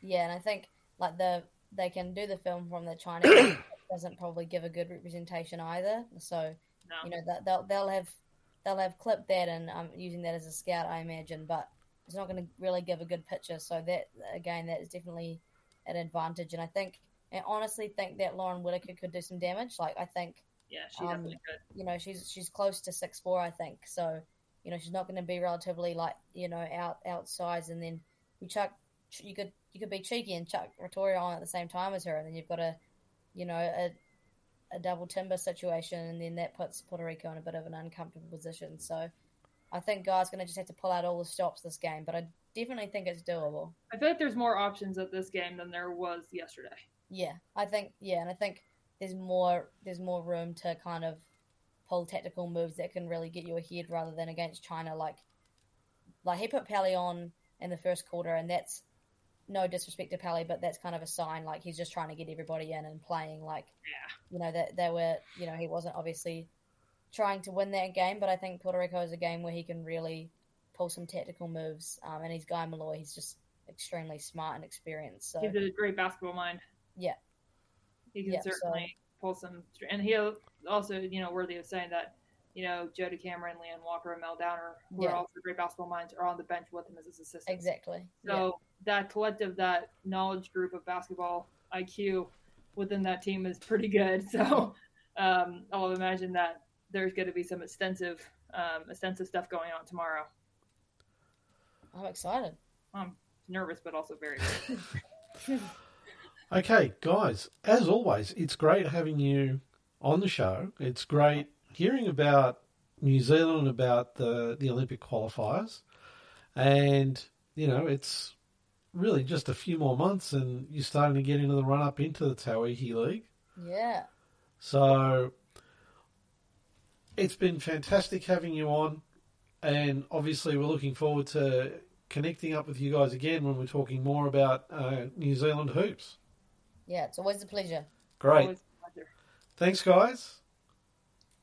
Yeah, and I think like the they can do the film from the China doesn't probably give a good representation either. So No. you know that they'll they'll have they'll have clipped that and um, using that as a scout, I imagine, but it's not going to really give a good picture. So that again, that is definitely an advantage, and I think I honestly think that Lauren Whitaker could do some damage. Like I think yeah, she um, definitely could. you know she's she's close to six four, I think. So you know she's not going to be relatively like you know out outsized, and then you chuck you could you could be cheeky and chuck Ratoria on at the same time as her, and then you've got a you know a a double timber situation, and then that puts Puerto Rico in a bit of an uncomfortable position. So I think guys going to just have to pull out all the stops this game, but I definitely think it's doable. I feel like there's more options at this game than there was yesterday. Yeah, I think yeah, and I think there's more there's more room to kind of pull tactical moves that can really get you ahead rather than against China. Like like he put Pally on in the first quarter, and that's no disrespect to Pally, but that's kind of a sign like he's just trying to get everybody in and playing. Like Yeah. you know that they were you know he wasn't obviously trying to win that game, but I think Puerto Rico is a game where he can really pull some tactical moves. Um, and he's Guy Molloy, he's just extremely smart and experienced. So He's a great basketball mind. Yeah. He can Yeah, so- certainly pull some, and he also, you know, worthy of saying that, you know, Jody Cameron, Leanne Walker, and Mel Downer, who Yeah. are also great basketball minds, are on the bench with him as his assistants. exactly. yeah. So that collective, that knowledge group of basketball IQ within that team is pretty good. So um, I'll imagine that there's going to be some extensive, um, extensive stuff going on tomorrow. I'm excited. I'm nervous, but also very. Okay, guys, as always, it's great having you on the show. It's great hearing about New Zealand, about the, the Olympic qualifiers. And, you know, it's really just a few more months and you're starting to get into the run up into the Tauihi League. Yeah. So it's been fantastic having you on. And obviously, we're looking forward to connecting up with you guys again when we're talking more about uh, New Zealand hoops. Yeah, it's always a pleasure. Great. Always a pleasure. Thanks, guys.